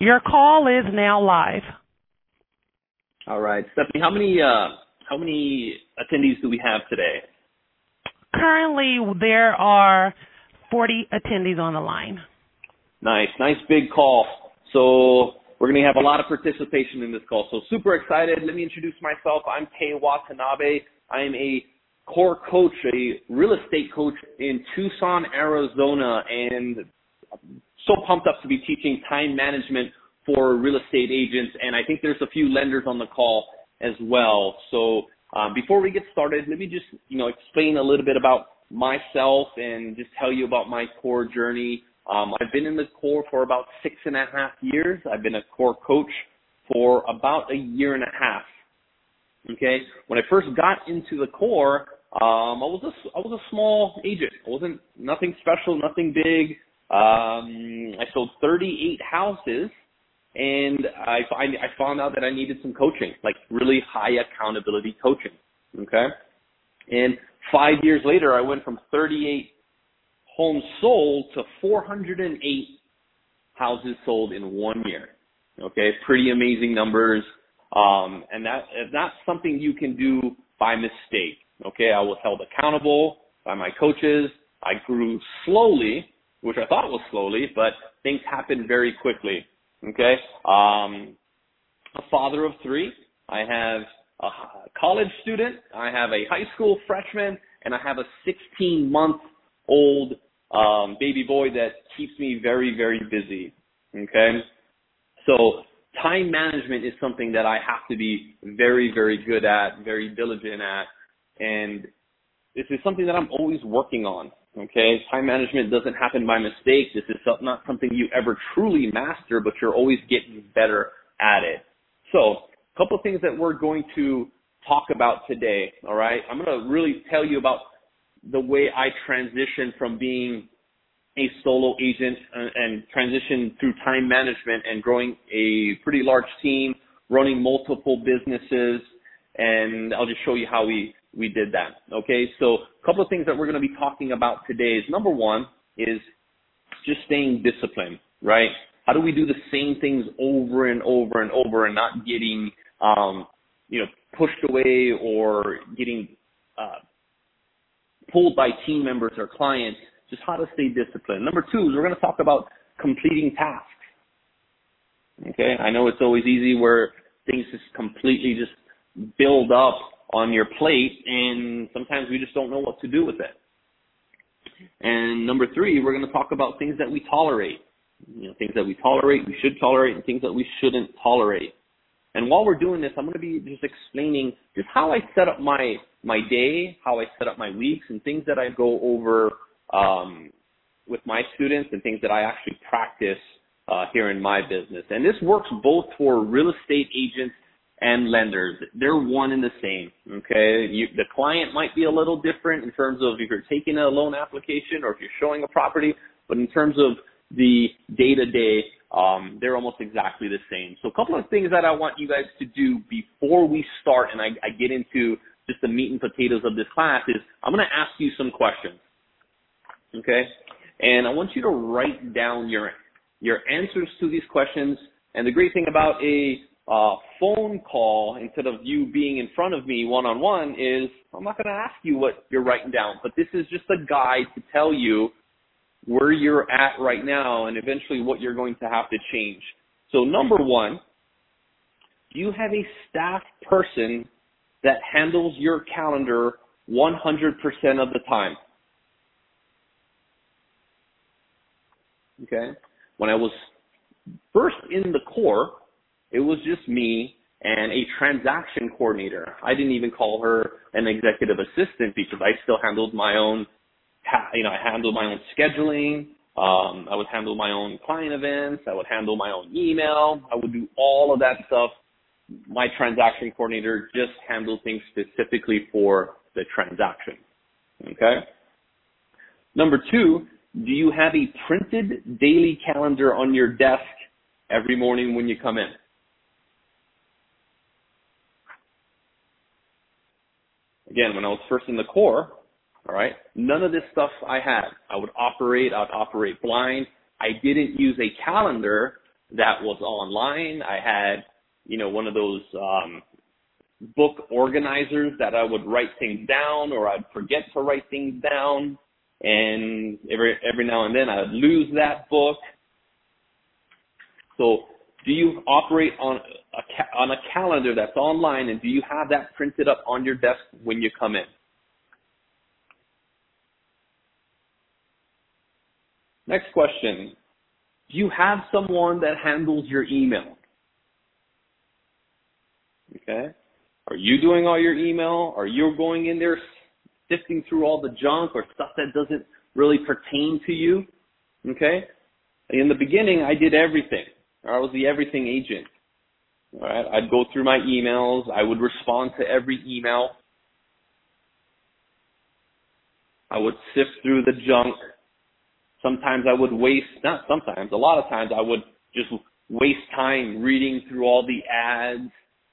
Your call is now live. All right, Stephanie, how many uh, how many attendees do we have today? Currently, there are 40 attendees on the line. Nice, nice big call. So we're going to have a lot of participation in this call. So super excited. Let me introduce myself. I'm Kei Watanabe. I am a core coach, a real estate coach in Tucson, Arizona, and so pumped up to be teaching time management for real estate agents. And I think there's a few lenders on the call as well. So um, before we get started, let me just you know explain a little bit about myself and just tell you about my core journey. Um, I've been in the core for about six and a half years. I've been a core coach for about a year and a half. Okay, when I first got into the core, um, I was a I was a small agent. I wasn't nothing special, nothing big. Um, I sold 38 houses, and I I found out that I needed some coaching, like really high accountability coaching. Okay, and five years later, I went from 38 homes sold to 408 houses sold in one year. Okay, pretty amazing numbers. Um, and that that's something you can do by mistake. Okay, I was held accountable by my coaches. I grew slowly, which I thought was slowly, but things happened very quickly. Okay, um, a father of three. I have a college student. I have a high school freshman, and I have a 16 month old um, baby boy that keeps me very, very busy. Okay, so time management is something that I have to be very, very good at, very diligent at and this is something that I'm always working on. Okay, time management doesn't happen by mistake. This is not something you ever truly master, but you're always getting better at it. So, a couple of things that we're going to talk about today. All right, I'm going to really tell you about the way I transitioned from being a solo agent and transitioned through time management and growing a pretty large team, running multiple businesses, and I'll just show you how we we did that. Okay, so a couple of things that we're going to be talking about today is number one is just staying disciplined, right? How do we do the same things over and over and over and not getting, um, you know, pushed away or getting uh, pulled by team members or clients? Just how to stay disciplined. Number two is we're going to talk about completing tasks. Okay, I know it's always easy where things just completely just build up on your plate and sometimes we just don't know what to do with it. And number three, we're going to talk about things that we tolerate. You know, things that we tolerate, we should tolerate, and things that we shouldn't tolerate. And while we're doing this, I'm going to be just explaining just how I set up my my day, how I set up my weeks, and things that I go over um, with my students, and things that I actually practice uh, here in my business. And this works both for real estate agents and lenders. They're one and the same. Okay. You, the client might be a little different in terms of if you're taking a loan application or if you're showing a property, but in terms of the day to day, um, they're almost exactly the same. So a couple of things that I want you guys to do before we start and I, I get into just the meat and potatoes of this class is I'm going to ask you some questions. Okay. And I want you to write down your, your answers to these questions. And the great thing about a uh, phone call instead of you being in front of me one on one is I'm not going to ask you what you're writing down, but this is just a guide to tell you where you're at right now and eventually what you're going to have to change. So number one, do you have a staff person that handles your calendar 100% of the time? Okay. When I was first in the core, it was just me and a transaction coordinator. I didn't even call her an executive assistant because I still handled my own, you know, I handled my own scheduling. Um, I would handle my own client events. I would handle my own email. I would do all of that stuff. My transaction coordinator just handled things specifically for the transaction. Okay. Number two, do you have a printed daily calendar on your desk every morning when you come in? Again, when I was first in the core, all right, none of this stuff I had. I would operate, I'd operate blind. I didn't use a calendar that was online. I had, you know, one of those um, book organizers that I would write things down or I'd forget to write things down. And every every now and then I'd lose that book. So do you operate on a, on a calendar that's online and do you have that printed up on your desk when you come in? Next question. Do you have someone that handles your email? Okay. Are you doing all your email? Are you going in there sifting through all the junk or stuff that doesn't really pertain to you? Okay. In the beginning, I did everything. I was the everything agent. All right. I'd go through my emails. I would respond to every email. I would sift through the junk. Sometimes I would waste, not sometimes, a lot of times I would just waste time reading through all the ads,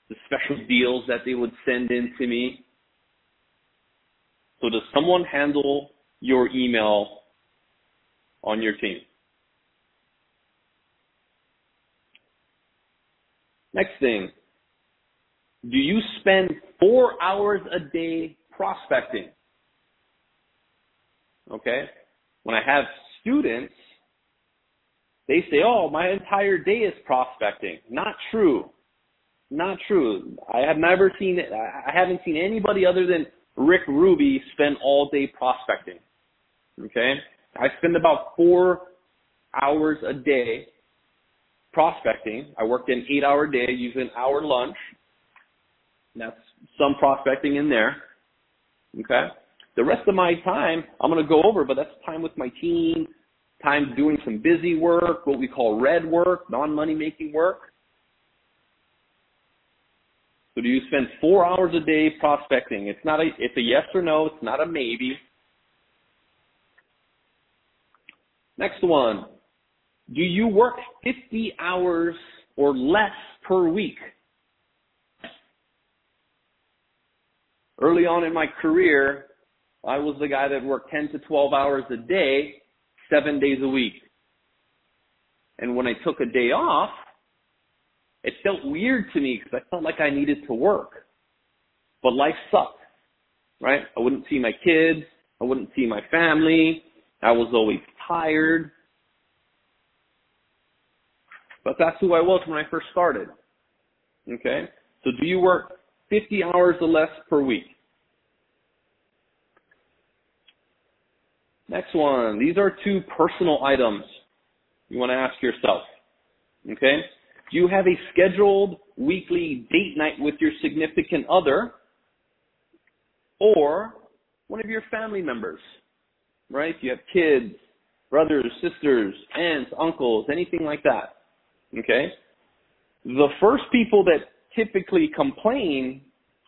the special deals that they would send in to me. So does someone handle your email on your team? Next thing, do you spend four hours a day prospecting? Okay. When I have students, they say, oh, my entire day is prospecting. Not true. Not true. I have never seen. I haven't seen anybody other than Rick Ruby spend all day prospecting. Okay. I spend about four hours a day prospecting. I worked an eight hour day, use an hour lunch. That's some prospecting in there. Okay. The rest of my time, I'm going to go over, but that's time with my team, time doing some busy work, what we call red work, non-money making work. So do you spend four hours a day prospecting? It's not a, it's a yes or no. It's not a maybe. Next one. Do you work 50 hours or less per week? Early on in my career, I was the guy that worked 10 to 12 hours a day, seven days a week. And when I took a day off, it felt weird to me because I felt like I needed to work. But life sucked, right? I wouldn't see my kids. I wouldn't see my family. I was always tired. But that's who I was when I first started. Okay? So do you work 50 hours or less per week? Next one. These are two personal items you want to ask yourself. Okay? Do you have a scheduled weekly date night with your significant other or one of your family members? Right? If you have kids, brothers, sisters, aunts, uncles, anything like that. Okay? The first people that typically complain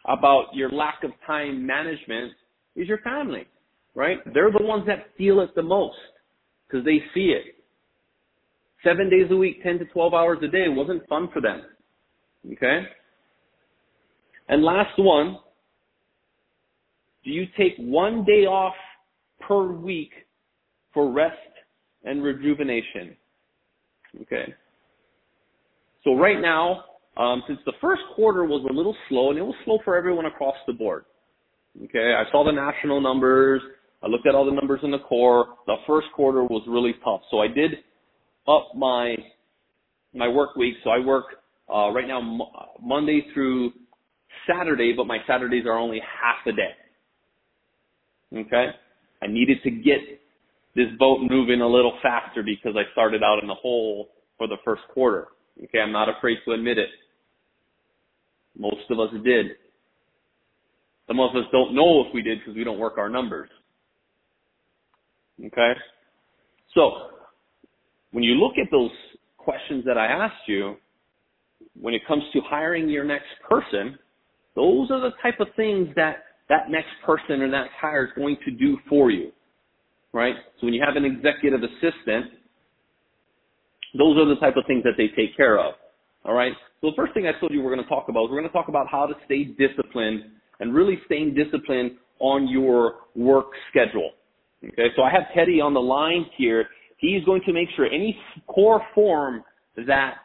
about your lack of time management is your family, right? They're the ones that feel it the most because they see it. Seven days a week, 10 to 12 hours a day wasn't fun for them. Okay? And last one, do you take one day off per week for rest and rejuvenation? Okay. So right now, um, since the first quarter was a little slow, and it was slow for everyone across the board. Okay, I saw the national numbers. I looked at all the numbers in the core. The first quarter was really tough. So I did up my my work week. So I work uh, right now mo- Monday through Saturday, but my Saturdays are only half a day. Okay, I needed to get this boat moving a little faster because I started out in the hole for the first quarter. Okay, I'm not afraid to admit it. Most of us did. Some of us don't know if we did because we don't work our numbers. Okay? So, when you look at those questions that I asked you, when it comes to hiring your next person, those are the type of things that that next person or that hire is going to do for you. Right? So when you have an executive assistant, those are the type of things that they take care of. All right. So the first thing I told you we're going to talk about is we're going to talk about how to stay disciplined and really staying disciplined on your work schedule. Okay. So I have Teddy on the line here. He's going to make sure any core form that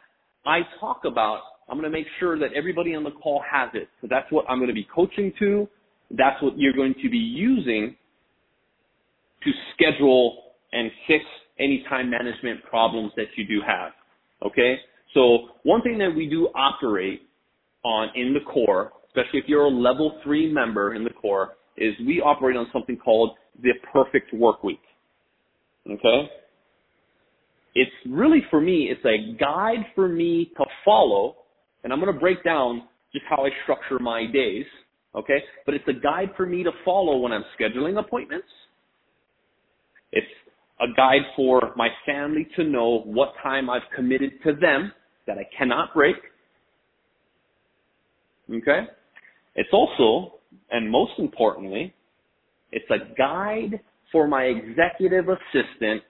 I talk about, I'm going to make sure that everybody on the call has it. So that's what I'm going to be coaching to. That's what you're going to be using to schedule and fix any time management problems that you do have. Okay? So one thing that we do operate on in the core, especially if you're a level three member in the core, is we operate on something called the perfect work week. Okay? It's really for me, it's a guide for me to follow, and I'm going to break down just how I structure my days. Okay? But it's a guide for me to follow when I'm scheduling appointments. It's a guide for my family to know what time I've committed to them that I cannot break. Okay? It's also, and most importantly, it's a guide for my executive assistant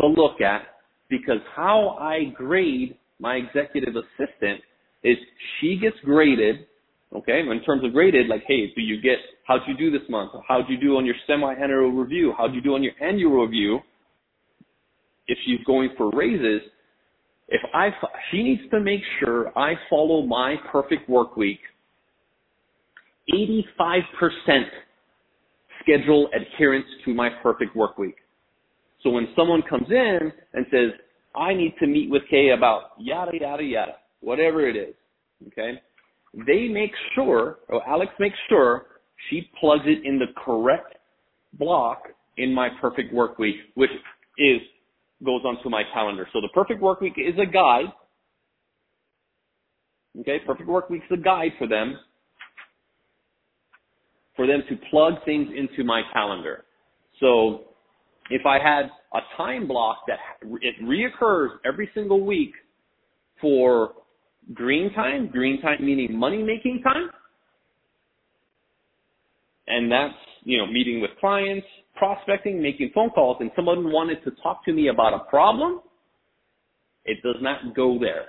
to look at because how I grade my executive assistant is she gets graded, okay, in terms of graded, like, hey, do you get, how'd you do this month? How'd you do on your semi-annual review? How'd you do on your annual review? If she's going for raises, if I, she needs to make sure I follow my perfect work week 85% schedule adherence to my perfect work week. So when someone comes in and says, I need to meet with Kei about yada, yada, yada, whatever it is, okay, they make sure, or Alex makes sure she plugs it in the correct block in my perfect work week, which is, goes onto my calendar. So the perfect work week is a guide. Okay, perfect work week is a guide for them for them to plug things into my calendar. So if I had a time block that it reoccurs every single week for green time, green time meaning money making time, and that's, you know, meeting with clients, prospecting, making phone calls, and someone wanted to talk to me about a problem, it does not go there.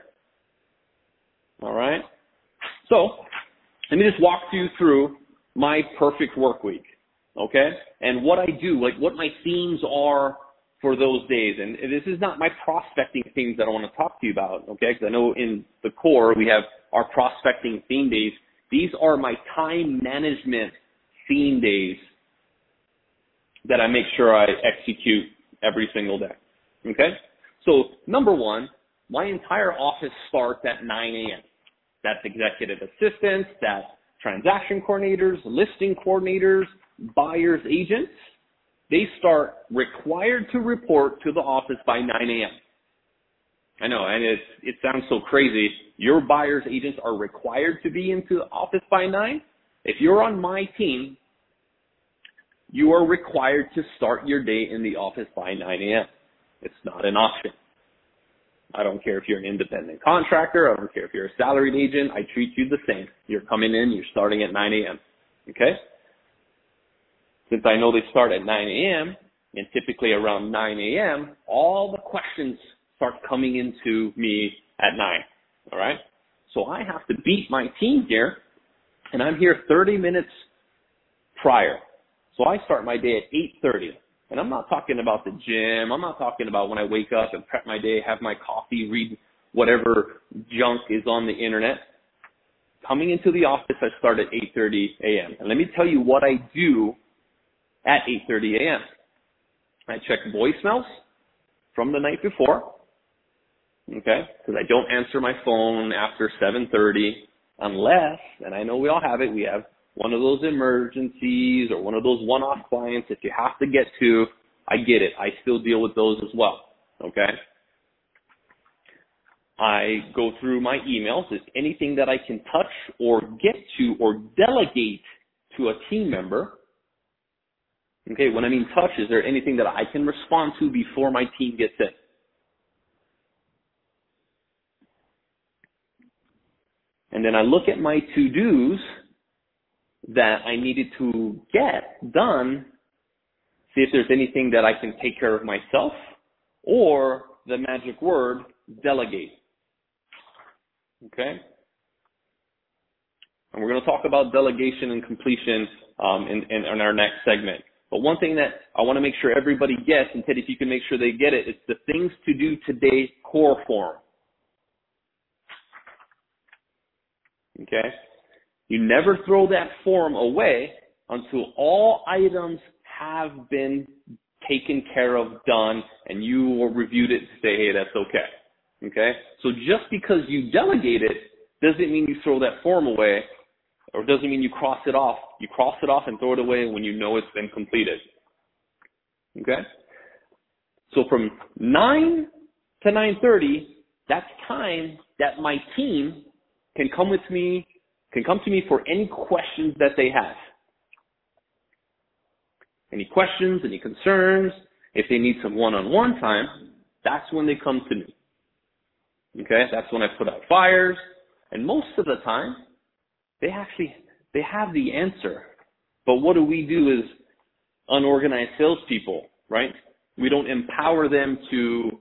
All right? So, let me just walk you through my perfect work week. Okay? And what I do, like what my themes are for those days. And this is not my prospecting things that I want to talk to you about. Okay? Because I know in the core we have our prospecting theme days. These are my time management theme days that I make sure I execute every single day. Okay? So number one, my entire office starts at 9 a.m. That's executive assistants, that's transaction coordinators, listing coordinators, buyers agents, they start required to report to the office by 9 a.m. I know, and it it sounds so crazy. Your buyers agents are required to be into the office by 9. If you're on my team, you are required to start your day in the office by 9 a.m. It's not an option. I don't care if you're an independent contractor. I don't care if you're a salaried agent. I treat you the same. You're coming in, you're starting at 9 a.m. Okay? Since I know they start at 9 a.m., and typically around 9 a.m., all the questions start coming into me at 9. All right? So I have to beat my team here, and I'm here 30 minutes prior. So I start my day at 8.30. And I'm not talking about the gym. I'm not talking about when I wake up and prep my day, have my coffee, read whatever junk is on the internet. Coming into the office, I start at 8:30 a.m. And let me tell you what I do at 8:30 a.m. I check voicemails from the night before. Okay, because I don't answer my phone after 7:30 unless, and I know we all have it, we have one of those emergencies or one of those one-off clients that you have to get to, I get it. I still deal with those as well. Okay. I go through my emails. Is anything that I can touch or get to or delegate to a team member? Okay, when I mean touch, is there anything that I can respond to before my team gets in? And then I look at my to-dos that I needed to get done, see if there's anything that I can take care of myself, or the magic word, delegate. Okay? And we're going to talk about delegation and completion um, in, in, in, our next segment. But one thing that I want to make sure everybody gets, and Ted, if you can make sure they get it, it's the things to do today core form. Okay? You never throw that form away until all items have been taken care of, done, and you reviewed it to say, hey, that's okay. Okay? So just because you delegate it doesn't mean you throw that form away or doesn't mean you cross it off. You cross it off and throw it away when you know it's been completed. Okay? So from 9 to 9.30, that's time that my team can come with me, can come to me for any questions that they have. Any questions, any concerns, if they need some one-on-one time, that's when they come to me. Okay, that's when I put out fires, and most of the time, they actually they have the answer. But what do we do as unorganized salespeople, right? We don't empower them to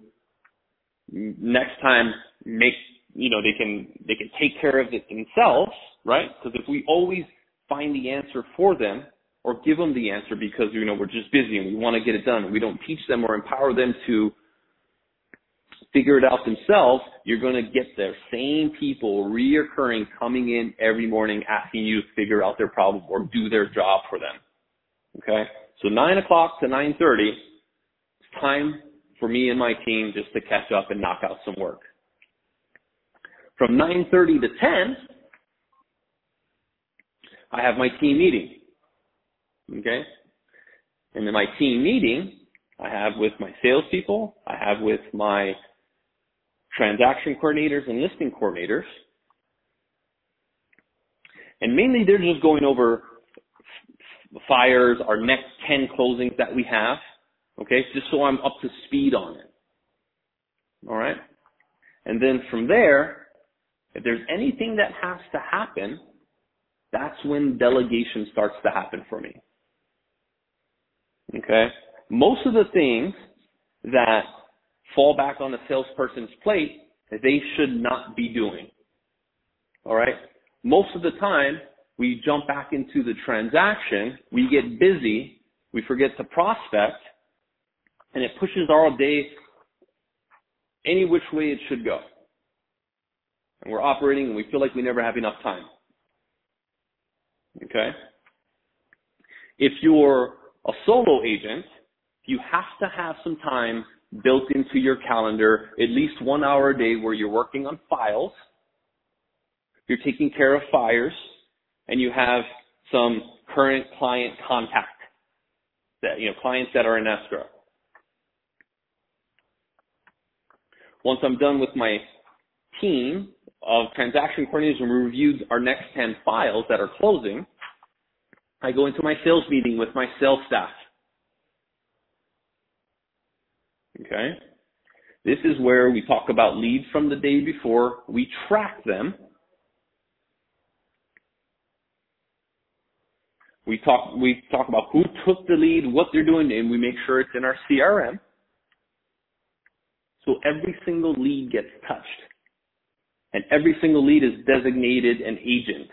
next time make you know they can they can take care of it themselves, right? Because if we always find the answer for them or give them the answer because you know we're just busy and we want to get it done, we don't teach them or empower them to figure it out themselves, you're going to get the same people reoccurring coming in every morning asking you to figure out their problem or do their job for them. Okay? So 9 o'clock to 9.30, it's time for me and my team just to catch up and knock out some work. From 9.30 to 10, I have my team meeting. Okay? And in my team meeting, I have with my salespeople, I have with my transaction coordinators and listing coordinators. And mainly they're just going over fires, our next 10 closings that we have. Okay, just so I'm up to speed on it. All right. And then from there, if there's anything that has to happen, that's when delegation starts to happen for me. Okay. Most of the things that fall back on the salesperson's plate that they should not be doing. All right. Most of the time, we jump back into the transaction, we get busy, we forget to prospect, and it pushes our day any which way it should go. And we're operating and we feel like we never have enough time. Okay? If you're a solo agent, you have to have some time built into your calendar, at least one hour a day where you're working on files, you're taking care of fires, and you have some current client contact that, you know, clients that are in escrow. Once I'm done with my team of transaction coordinators and we reviewed our next 10 files that are closing, I go into my sales meeting with my sales staff. Okay? This is where we talk about leads from the day before. We track them. We talk, we talk about who took the lead, what they're doing, and we make sure it's in our CRM. So every single lead gets touched. And every single lead is designated an agent.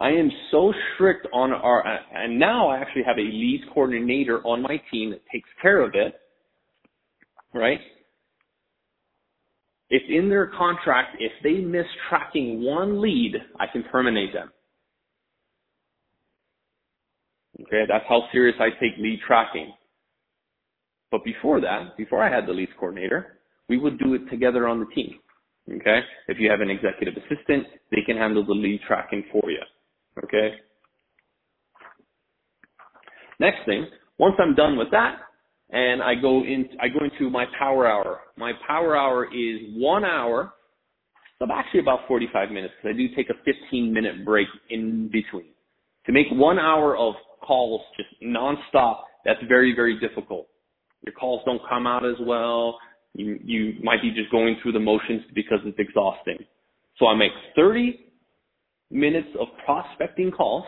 I am so strict on our, and now I actually have a lead coordinator on my team that takes care of it, right? It's in their contract, if they miss tracking one lead, I can terminate them. Okay, that's how serious I take lead tracking. But before that, before I had the lead coordinator, we would do it together on the team. Okay? If you have an executive assistant, they can handle the lead tracking for you. Okay? Next thing, once I'm done with that, and I go in, I go into my power hour. My power hour is one hour, so actually about 45 minutes because I do take a 15 minute break in between. To make one hour of calls just nonstop, that's very, very difficult. Your calls don't come out as well. You, you might be just going through the motions because it's exhausting. So I make 30 minutes of prospecting calls,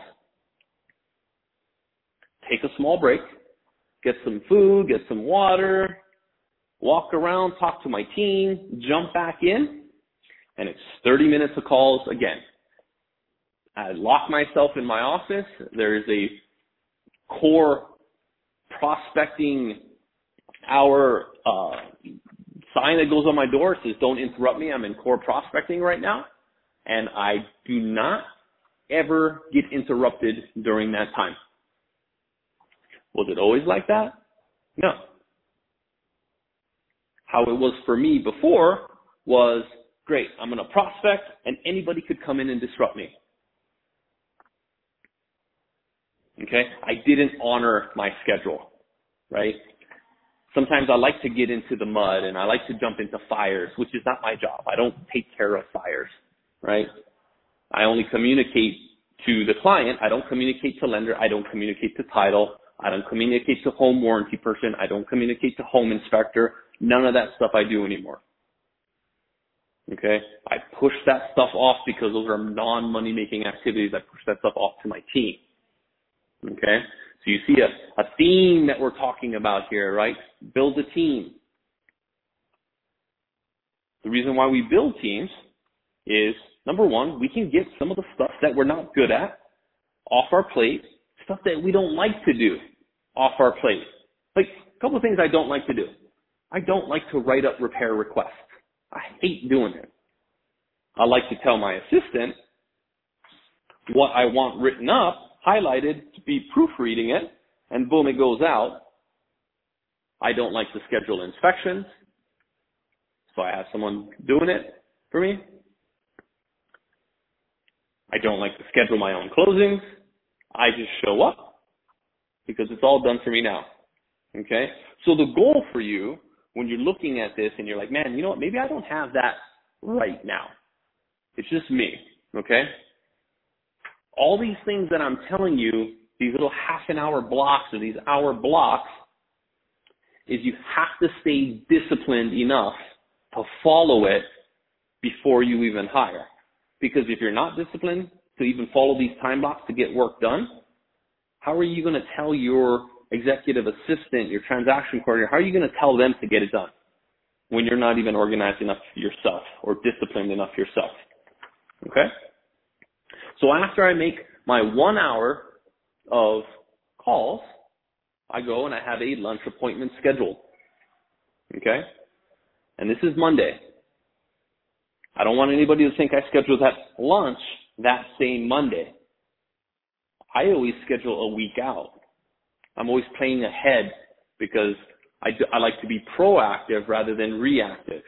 take a small break, get some food, get some water, walk around, talk to my team, jump back in, and it's 30 minutes of calls again. I lock myself in my office. There is a core prospecting hour uh, sign that goes on my door. Says, don't interrupt me. I'm in core prospecting right now and I do not ever get interrupted during that time. Was it always like that? No. How it was for me before was great. I'm going to prospect and anybody could come in and disrupt me. Okay. I didn't honor my schedule, right? Sometimes I like to get into the mud and I like to jump into fires, which is not my job. I don't take care of fires, right? I only communicate to the client. I don't communicate to lender. I don't communicate to title. I don't communicate to home warranty person. I don't communicate to home inspector. None of that stuff I do anymore. Okay. I push that stuff off because those are non-money making activities. I push that stuff off to my team. Okay. So you see a, a theme that we're talking about here, right? Build a team. The reason why we build teams is number one, we can get some of the stuff that we're not good at off our plate, stuff that we don't like to do off our plate. Like a couple of things I don't like to do. I don't like to write up repair requests. I hate doing it. I like to tell my assistant what I want written up, highlighted to be proofreading it, and boom, it goes out. I don't like to schedule inspections, so I have someone doing it for me. I don't like to schedule my own closings. I just show up because it's all done for me now. Okay? So the goal for you when you're looking at this and you're like, man, you know what? Maybe I don't have that right now. It's just me. Okay? All these things that I'm telling you, these little half an hour blocks or these hour blocks, is you have to stay disciplined enough to follow it before you even hire. Because if you're not disciplined to even follow these time blocks to get work done, how are you going to tell your executive assistant, your transaction coordinator, how are you going to tell them to get it done when you're not even organized enough yourself or disciplined enough yourself? Okay? So after I make my one hour of calls, I go and I have a lunch appointment scheduled. Okay? And this is Monday. I don't want anybody to think I scheduled that lunch that same Monday. I always schedule a week out. I'm always playing ahead because I, do, I like to be proactive rather than reactive.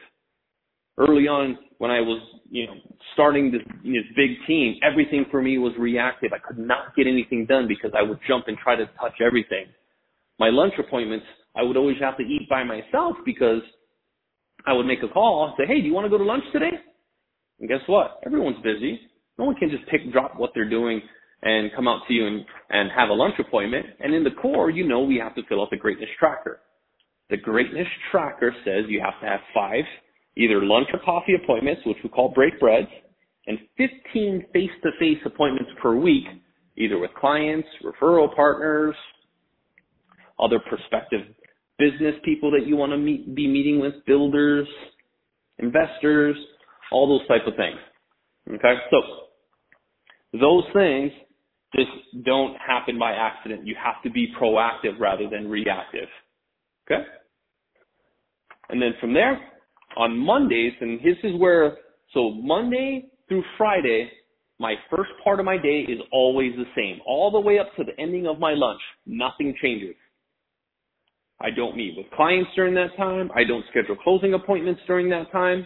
Early on, when I was, you know, starting this, this big team, everything for me was reactive. I could not get anything done because I would jump and try to touch everything. My lunch appointments, I would always have to eat by myself because I would make a call and say, hey, do you want to go to lunch today? And guess what? Everyone's busy. No one can just pick drop what they're doing and come out to you and, and have a lunch appointment. And in the core, you know we have to fill out the greatness tracker. The greatness tracker says you have to have five either lunch or coffee appointments, which we call break breads, and 15 face-to-face appointments per week, either with clients, referral partners, other prospective business people that you want to meet, be meeting with, builders, investors, all those type of things. Okay, so those things just don't happen by accident. You have to be proactive rather than reactive. Okay? And then from there, on Mondays, and this is where, so Monday through Friday, my first part of my day is always the same. All the way up to the ending of my lunch, nothing changes. I don't meet with clients during that time. I don't schedule closing appointments during that time.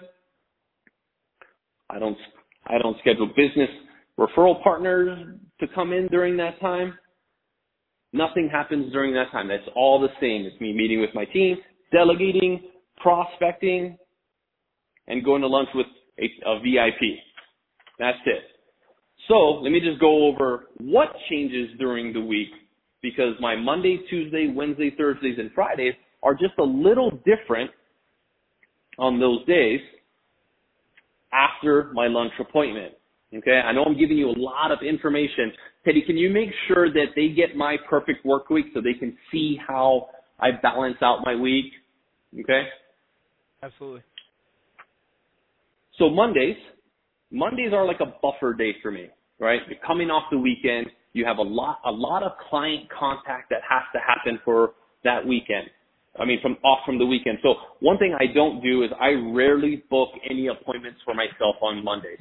I don't, I don't schedule business referral partners to come in during that time. Nothing happens during that time. That's all the same. It's me meeting with my team, delegating, prospecting, and going to lunch with a, a VIP. That's it. So let me just go over what changes during the week because my Monday, Tuesday, Wednesday, Thursdays, and Fridays are just a little different on those days after my lunch appointment. Okay, I know I'm giving you a lot of information. Teddy, can you make sure that they get my perfect work week so they can see how I balance out my week? Okay? Absolutely. So Mondays, Mondays are like a buffer day for me, right? You're coming off the weekend, you have a lot, a lot of client contact that has to happen for that weekend. I mean, from off from the weekend. So one thing I don't do is I rarely book any appointments for myself on Mondays.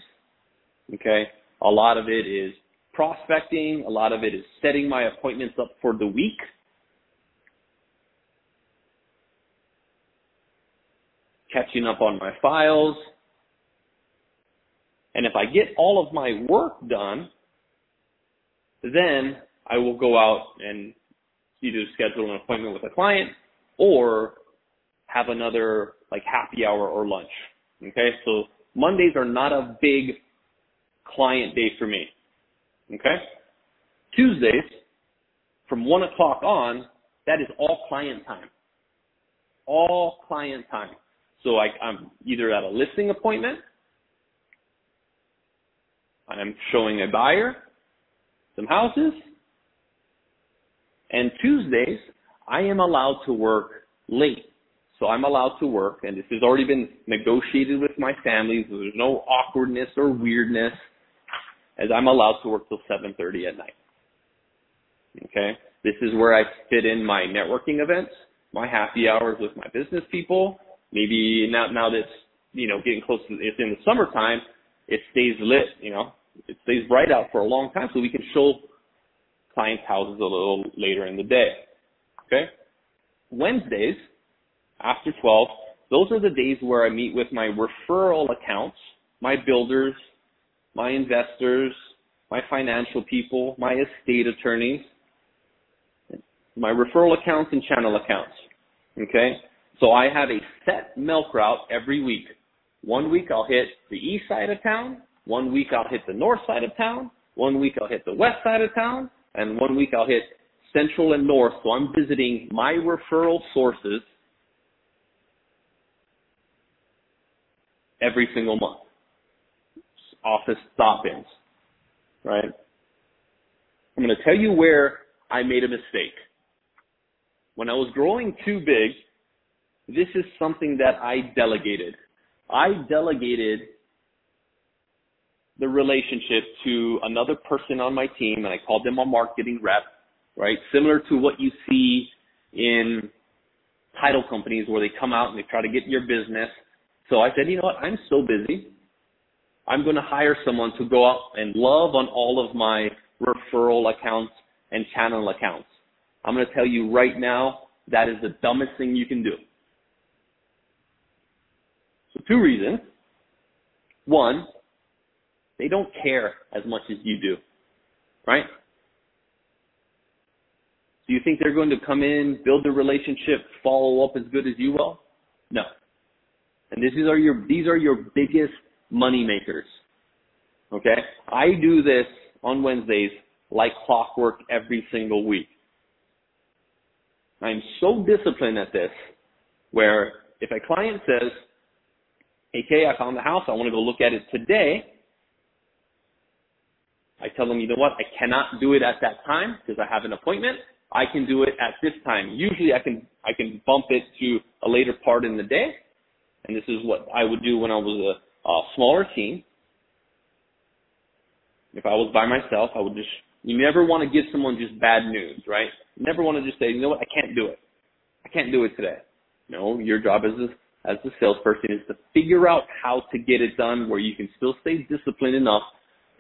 Okay. A lot of it is prospecting. A lot of it is setting my appointments up for the week. Catching up on my files. And if I get all of my work done, then I will go out and either schedule an appointment with a client or have another like happy hour or lunch. Okay, so Mondays are not a big client day for me. Okay, Tuesdays from one o'clock on, that is all client time. All client time. So I, I'm either at a listing appointment, I'm showing a buyer some houses, and Tuesdays I am allowed to work late. So I'm allowed to work, and this has already been negotiated with my family. So there's no awkwardness or weirdness, as I'm allowed to work till 7:30 at night. Okay, this is where I fit in my networking events, my happy hours with my business people. Maybe now now that's you know getting close to it's in the summertime, it stays lit. You know, it stays bright out for a long time, so we can show clients houses a little later in the day. Okay, Wednesdays after 12, those are the days where I meet with my referral accounts, my builders, my investors, my financial people, my estate attorneys, my referral accounts and channel accounts. Okay? So I have a set milk route every week. One week I'll hit the east side of town, one week I'll hit the north side of town, one week I'll hit the west side of town, and one week I'll hit central and north. So I'm visiting my referral sources every single month. Office stop-ins, right? I'm going to tell you where I made a mistake. When I was growing too big, this is something that I delegated. I delegated the relationship to another person on my team and I called them a marketing rep, right? Similar to what you see in title companies where they come out and they try to get your business so I said, you know what? I'm so busy. I'm going to hire someone to go out and love on all of my referral accounts and channel accounts. I'm going to tell you right now, that is the dumbest thing you can do. So two reasons. One, they don't care as much as you do, right? Do you think they're going to come in, build a relationship, follow up as good as you will? No. And this is are your these are your biggest money makers. Okay? I do this on Wednesdays like clockwork every single week. I'm so disciplined at this where if a client says, Hey Kei, I found the house, I want to go look at it today, I tell them, you know what, I cannot do it at that time because I have an appointment. I can do it at this time. Usually I can I can bump it to a later part in the day and this is what I would do when I was a, a smaller team. If I was by myself, I would just, you never want to give someone just bad news, right? You never want to just say, you know what, I can't do it. I can't do it today. No, your job as a, as the salesperson is to figure out how to get it done where you can still stay disciplined enough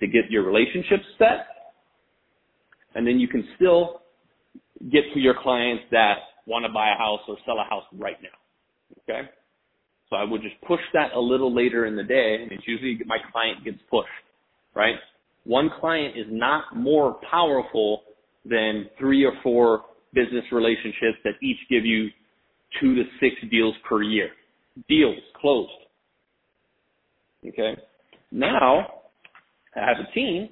to get your relationship set, and then you can still get to your clients that want to buy a house or sell a house right now. Okay? So I would just push that a little later in the day, and it's usually my client gets pushed, right? One client is not more powerful than three or four business relationships that each give you two to six deals per year. Deals closed. Okay. Now I have a team.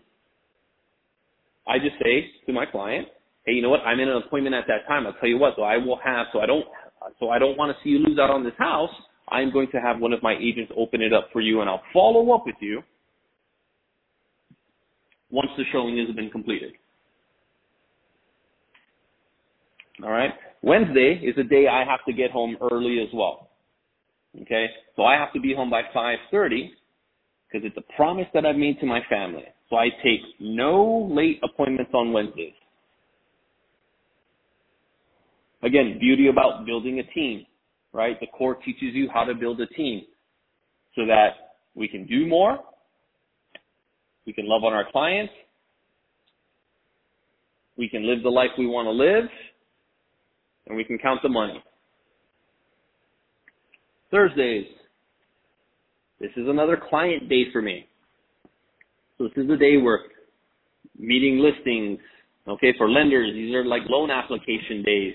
I just say to my client, hey, you know what? I'm in an appointment at that time. I'll tell you what, so I will have, so I don't, so I don't want to see you lose out on this house. I'm going to have one of my agents open it up for you and I'll follow up with you once the showing has been completed. All right. Wednesday is a day I have to get home early as well. Okay. So I have to be home by 5:30 because it's a promise that I've made to my family. So I take no late appointments on Wednesdays. Again, beauty about building a team right? The core teaches you how to build a team so that we can do more We can love on our clients. We can live the life we want to live. And we can count the money. Thursdays. This is another client day for me. So this is the day where meeting listings, okay, for lenders, these are like loan application days.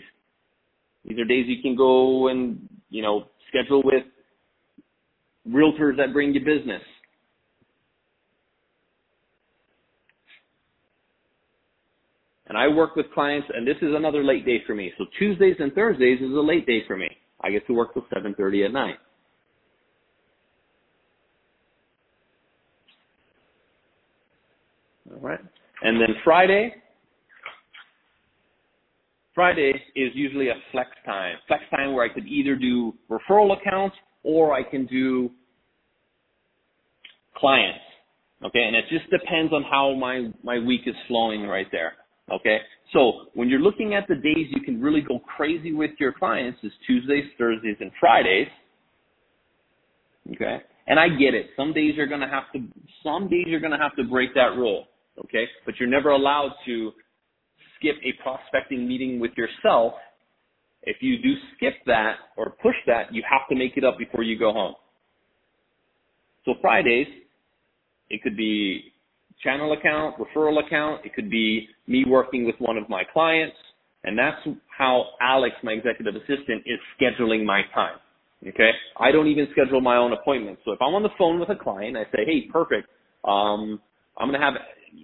These are days you can go and, you know, schedule with realtors that bring you business. And I work with clients, and this is another late day for me. So Tuesdays and Thursdays is a late day for me. I get to work till 7:30 at night. All right. And then Friday, Friday is usually a flex time. Flex time where I could either do referral accounts or I can do clients. Okay, and it just depends on how my my week is flowing right there. Okay, so when you're looking at the days you can really go crazy with your clients is Tuesdays, Thursdays, and Fridays. Okay, and I get it. Some days you're gonna have to. Some days you're gonna have to break that rule. Okay, but you're never allowed to skip a prospecting meeting with yourself. If you do skip that or push that, you have to make it up before you go home. So Fridays, it could be channel account, referral account. It could be me working with one of my clients. And that's how Alex, my executive assistant, is scheduling my time. Okay. I don't even schedule my own appointments. So if I'm on the phone with a client, I say, Hey, perfect. Um, I'm going to have,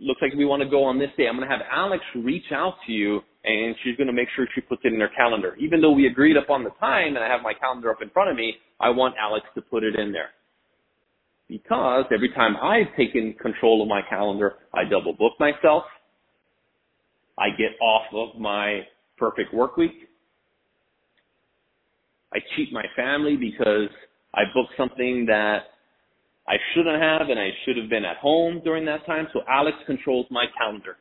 looks like we want to go on this day. I'm going to have Alex reach out to you and she's going to make sure she puts it in her calendar. Even though we agreed upon the time and I have my calendar up in front of me, I want Alex to put it in there because every time I've taken control of my calendar, I double book myself. I get off of my perfect work week. I cheat my family because I book something that I shouldn't have and I should have been at home during that time. So Alex controls my calendar.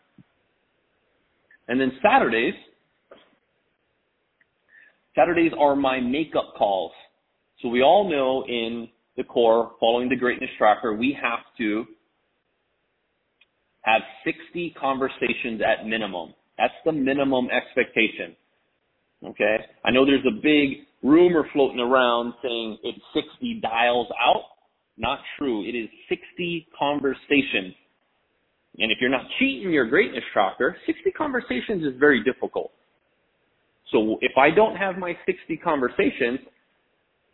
And then Saturdays, Saturdays are my makeup calls. So we all know in the core, following the greatness tracker, we have to have 60 conversations at minimum. That's the minimum expectation. Okay? I know there's a big rumor floating around saying it's 60 dials out. Not true. It is 60 conversations. And if you're not cheating your greatness tracker, 60 conversations is very difficult. So if I don't have my 60 conversations,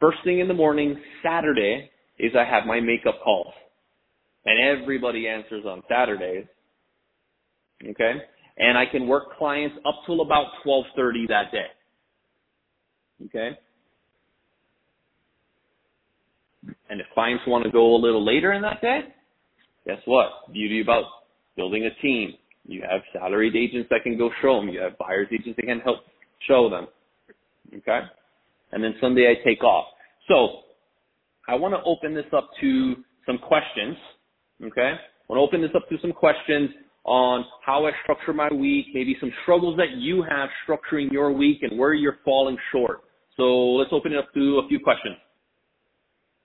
First thing in the morning, Saturday, is I have my makeup calls. And everybody answers on Saturdays. Okay? And I can work clients up till about 12:30 that day. Okay? And if clients want to go a little later in that day, guess what? Beauty about building a team. You have salaried agents that can go show them. You have buyers agents that can help show them. Okay? and then Sunday I take off. So I want to open this up to some questions. Okay, I want to open this up to some questions on how I structure my week, maybe some struggles that you have structuring your week and where you're falling short. So let's open it up to a few questions.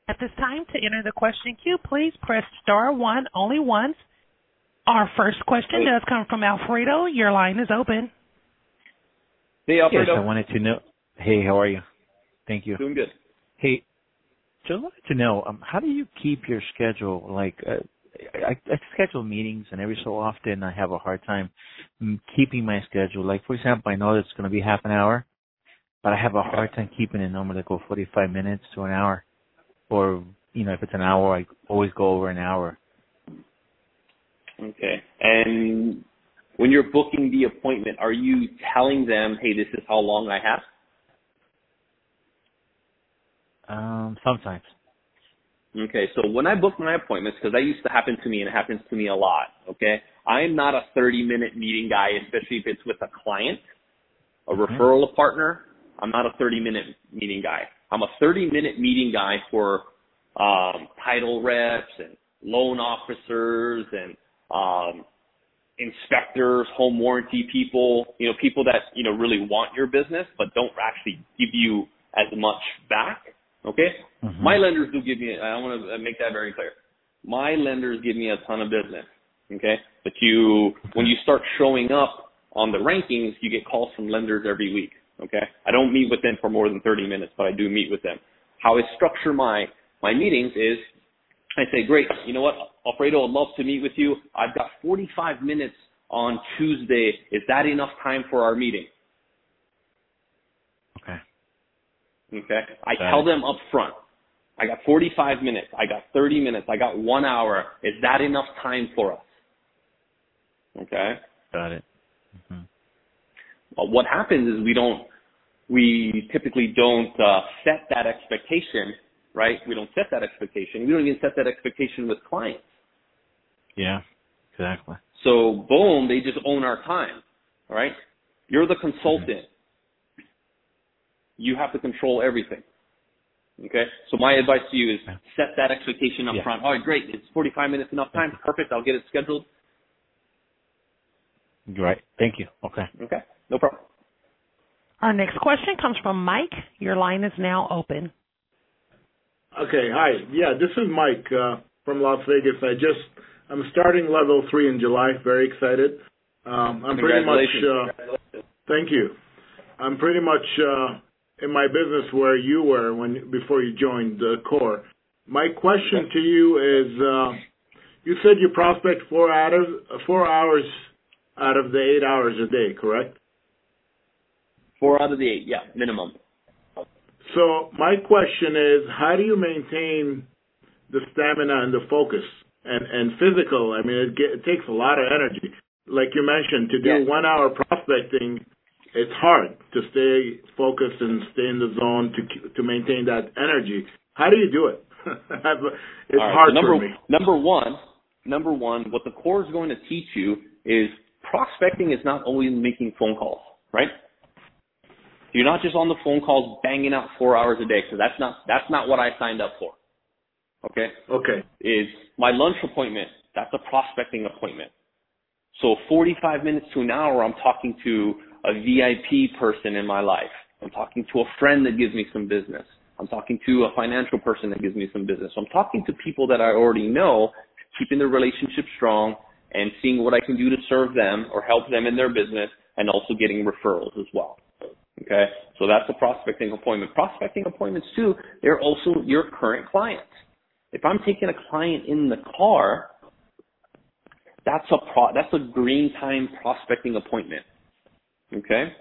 At this time, to enter the question queue, please press star one only once. Our first question does come from Alfredo. Your line is open. Hey, Alfredo. Yes, I wanted to know. Hey, how are you? Thank you. Doing good. Hey, just wanted to know, um, how do you keep your schedule? Like, uh, I, I schedule meetings, and every so often I have a hard time mm, keeping my schedule. Like, for example, I know it's going to be half an hour, but I have a hard time keeping it normally go 45 minutes to an hour. Or, you know, if it's an hour, I always go over an hour. Okay. And when you're booking the appointment, are you telling them, hey, this is how long I have? Um, sometimes. Okay, so when I book my appointments, because that used to happen to me and it happens to me a lot, okay, I'm not a 30 minute meeting guy, especially if it's with a client, a mm-hmm. referral partner. I'm not a 30 minute meeting guy. I'm a 30 minute meeting guy for um, title reps and loan officers and um, inspectors, home warranty people, you know, people that, you know, really want your business but don't actually give you as much back. Okay? Mm-hmm. My lenders do give me, I want to make that very clear. My lenders give me a ton of business. Okay, but you when you start showing up on the rankings, you get calls from lenders every week. Okay, I don't meet with them for more than 30 minutes, but I do meet with them. How I structure my my meetings is I say, great, you know what, Alfredo, I'd love to meet with you. I've got 45 minutes on Tuesday. Is that enough time for our meeting? Okay. Okay. I tell them up front. I got 45 minutes. I got 30 minutes. I got one hour. Is that enough time for us? Okay. Got it. hmm Well, what happens is we don't, we typically don't uh, set that expectation, right? We don't set that expectation. We don't even set that expectation with clients. Yeah. Exactly. So boom, they just own our time. All right. You're the consultant. You have to control everything. Okay. So my advice to you is set that expectation up Yeah. front. All right, great. It's 45 minutes enough time. Perfect. I'll get it scheduled. Right. Thank you. Okay. Okay. No problem. Our next question comes from Mike. Your line is now open. Okay, hi. Yeah, this is Mike uh, from Las Vegas. I just I'm starting level three in July. Very excited. Um, I'm pretty much. Uh, thank you. I'm pretty much uh, in my business where you were when before you joined the core. My question to you is: uh, You said you prospect four out of four hours out of the eight hours a day, correct? Four out of the eight. Yeah, minimum. So my question is, how do you maintain the stamina and the focus and and physical? I mean, it, get, it takes a lot of energy. Like you mentioned, to do one hour prospecting, it's hard to stay focused and stay in the zone to to maintain that energy. How do you do it? it's right, hard so number, for me. Number one, number one, what the core is going to teach you is prospecting is not only making phone calls, right? You're not just on the phone calls banging out four hours a day, because that's not that's not what I signed up for. Okay, Okay. is my lunch appointment. That's a prospecting appointment. So 45 minutes to an hour, I'm talking to a VIP person in my life. I'm talking to a friend that gives me some business. I'm talking to a financial person that gives me some business. So I'm talking to people that I already know, keeping the relationship strong and seeing what I can do to serve them or help them in their business and also getting referrals as well. Okay. So that's a prospecting appointment. Prospecting appointments too, they're also your current clients. If I'm taking a client in the car, that's a pro, that's a green time prospecting appointment. Okay?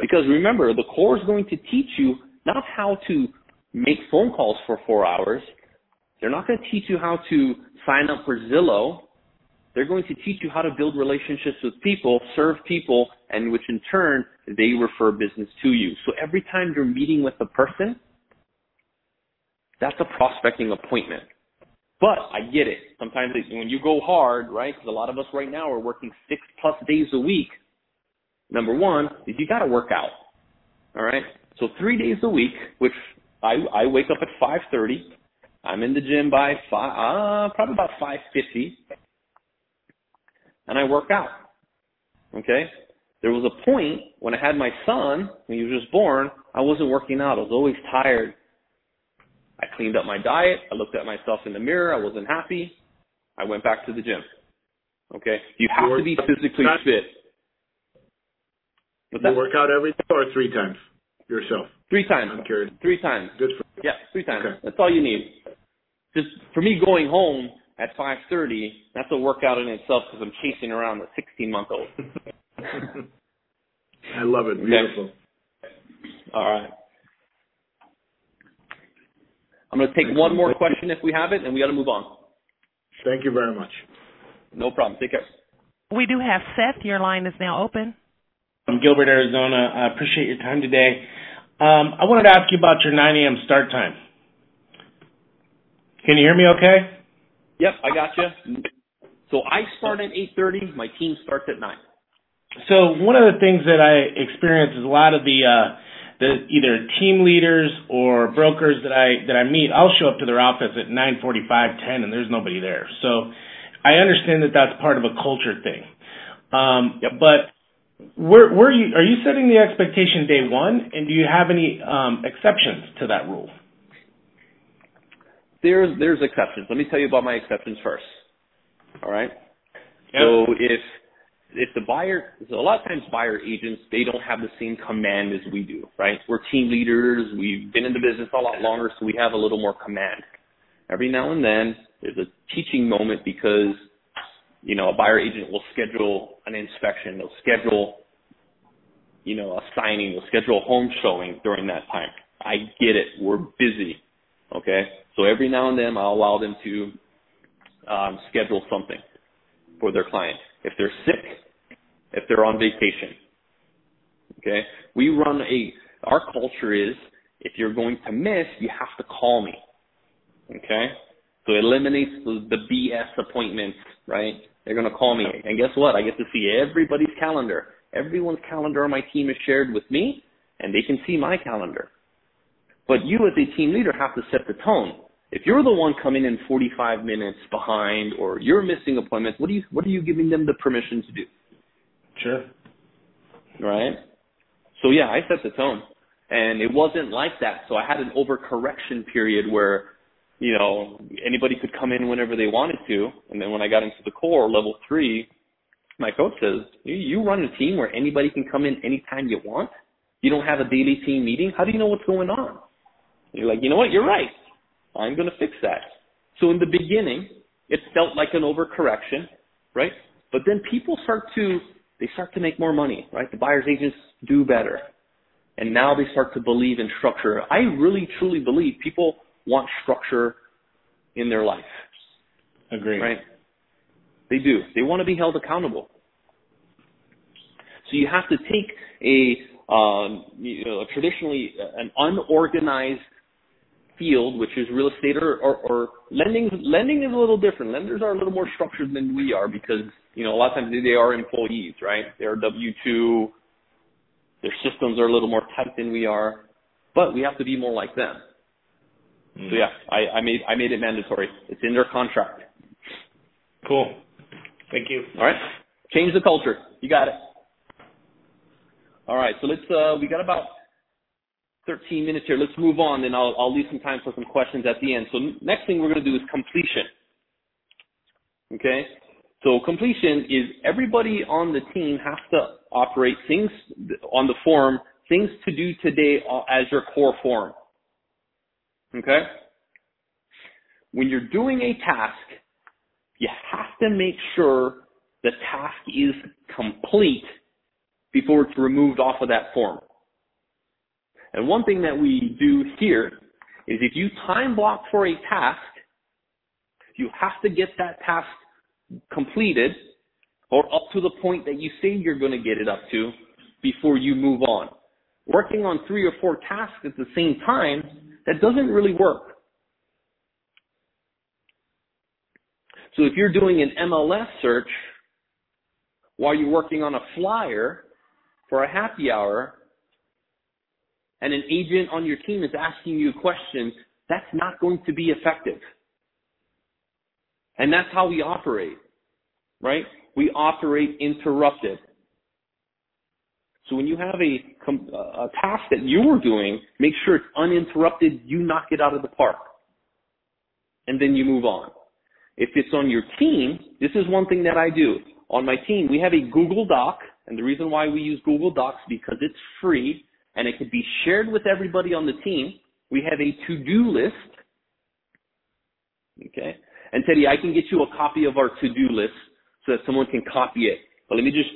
Because remember, the core is going to teach you not how to make phone calls for four hours. They're not going to teach you how to sign up for Zillow. They're going to teach you how to build relationships with people, serve people, and which in turn, they refer business to you. So every time you're meeting with a person, that's a prospecting appointment. But I get it. Sometimes when you go hard, right? Because a lot of us right now are working six plus days a week. Number one is you got to work out. All right. So three days a week, which I I wake up at five thirty. I'm in the gym by five, uh, probably about five fifty, and I work out. Okay. There was a point when I had my son, when he was just born, I wasn't working out. I was always tired. I cleaned up my diet. I looked at myself in the mirror. I wasn't happy. I went back to the gym. Okay? You have to be physically fit. What's You that? work out every day or three times yourself? Three times. I'm curious. Three times. Good for Yeah, three times. Okay. That's all you need. Just for me going home at 5:30, that's a workout in itself because I'm chasing around a 16 month old. I love it. Beautiful. All right. I'm going to take one more question if we have it, and we got to move on. Thank you very much. No problem. Take care. We do have Seth. Your line is now open. from Gilbert, Arizona. I appreciate your time today. Um, I wanted to ask you about your 9 a.m. start time. Can you hear me okay? Yep, I got you. So I start at 8:30. My team starts at nine. So one of the things that I experience is a lot of the uh, the either team leaders or brokers that I that I meet. I'll show up to their office at 9:45, 10, and there's nobody there. So I understand that that's part of a culture thing. Um, Yep. But where, where are you are you setting the expectation day one, and do you have any um, exceptions to that rule? There's there's exceptions. Let me tell you about my exceptions first. All right. Yep. So if if the buyer, so a lot of times buyer agents, they don't have the same command as we do, right? We're team leaders. We've been in the business a lot longer, so we have a little more command. Every now and then, there's a teaching moment because, you know, a buyer agent will schedule an inspection. They'll schedule, you know, a signing. They'll schedule a home showing during that time. I get it. We're busy. Okay. So every now and then I'll allow them to um, schedule something for their client. If they're sick, if they're on vacation. Okay. We run a, our culture is if you're going to miss, you have to call me. Okay. So it eliminates the, the BS appointments, right? They're going to call me. And guess what? I get to see everybody's calendar. Everyone's calendar on my team is shared with me and they can see my calendar. But you as a team leader have to set the tone. If you're the one coming in 45 minutes behind or you're missing appointments, what are you, what are you giving them the permission to do? Sure. Right? So yeah, I set the tone. And it wasn't like that. So I had an overcorrection period where, you know, anybody could come in whenever they wanted to. And then when I got into the core level three, my coach says, you run a team where anybody can come in anytime you want. You don't have a daily team meeting. How do you know what's going on? You're like, you know what? You're right. I'm going to fix that. So in the beginning, it felt like an overcorrection, right? But then people start to, they start to make more money, right? The buyer's agents do better. And now they start to believe in structure. I really truly believe people want structure in their life. Agree. Right? They do. They want to be held accountable. So you have to take a um, you know, traditionally an unorganized field, which is real estate or, or, or lending. Lending is a little different. Lenders are a little more structured than we are because you know a lot of times they are employees, right? They are W two. Their systems are a little more tight than we are, but we have to be more like them. Mm. So yeah, I, I made I made it mandatory. It's in their contract. Cool. Thank you. All right. Change the culture. You got it. All right. So let's. Uh, we got about 13 minutes here. Let's move on, and I'll, I'll leave some time for some questions at the end. So next thing we're going to do is completion. Okay? So completion is everybody on the team has to operate things on the form, things to do today as your core form. Okay? When you're doing a task, you have to make sure the task is complete before it's removed off of that form. And one thing that we do here is if you time block for a task, you have to get that task completed or up to the point that you say you're going to get it up to before you move on. Working on three or four tasks at the same time, that doesn't really work. So if you're doing an MLS search while you're working on a flyer for a happy hour, and an agent on your team is asking you questions, that's not going to be effective. And that's how we operate, right? We operate interrupted. So when you have a, a task that you're doing, make sure it's uninterrupted. You knock it out of the park. And then you move on. If it's on your team, this is one thing that I do. On my team, we have a Google Doc. And the reason why we use Google Docs because it's free and it could be shared with everybody on the team. We have a to-do list. Okay. And Teddy, I can get you a copy of our to-do list so that someone can copy it. But let me just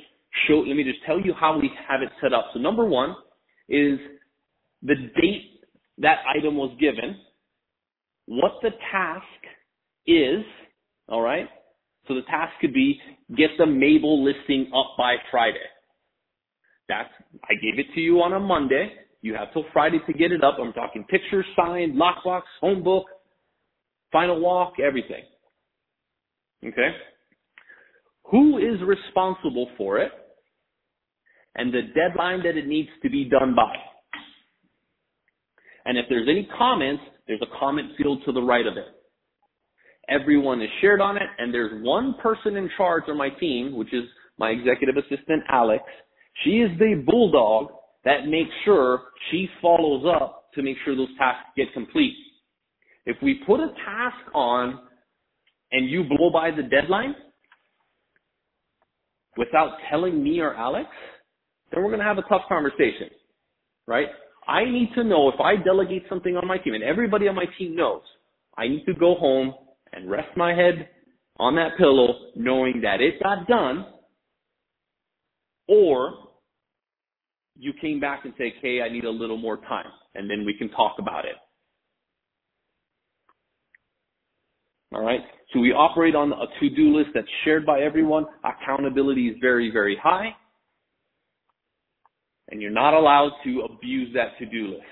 show, let me just tell you how we have it set up. So number one is the date that item was given, what the task is, all right? So the task could be get the Mabel listing up by Friday. That's, I gave it to you on a Monday. You have till Friday to get it up. I'm talking pictures, signed, lockbox, home book, final walk, everything. Okay? Who is responsible for it? And the deadline that it needs to be done by. And if there's any comments, there's a comment field to the right of it. Everyone is shared on it, and there's one person in charge on my team, which is my executive assistant, Alex, she is the bulldog that makes sure she follows up to make sure those tasks get complete. If we put a task on and you blow by the deadline, without telling me or Alex, then we're going to have a tough conversation, right? I need to know if I delegate something on my team, and everybody on my team knows, I need to go home and rest my head on that pillow knowing that it got done, or you came back and say, okay, I need a little more time, and then we can talk about it. All right. So we operate on a to-do list that's shared by everyone. Accountability is very, very high. And you're not allowed to abuse that to-do list.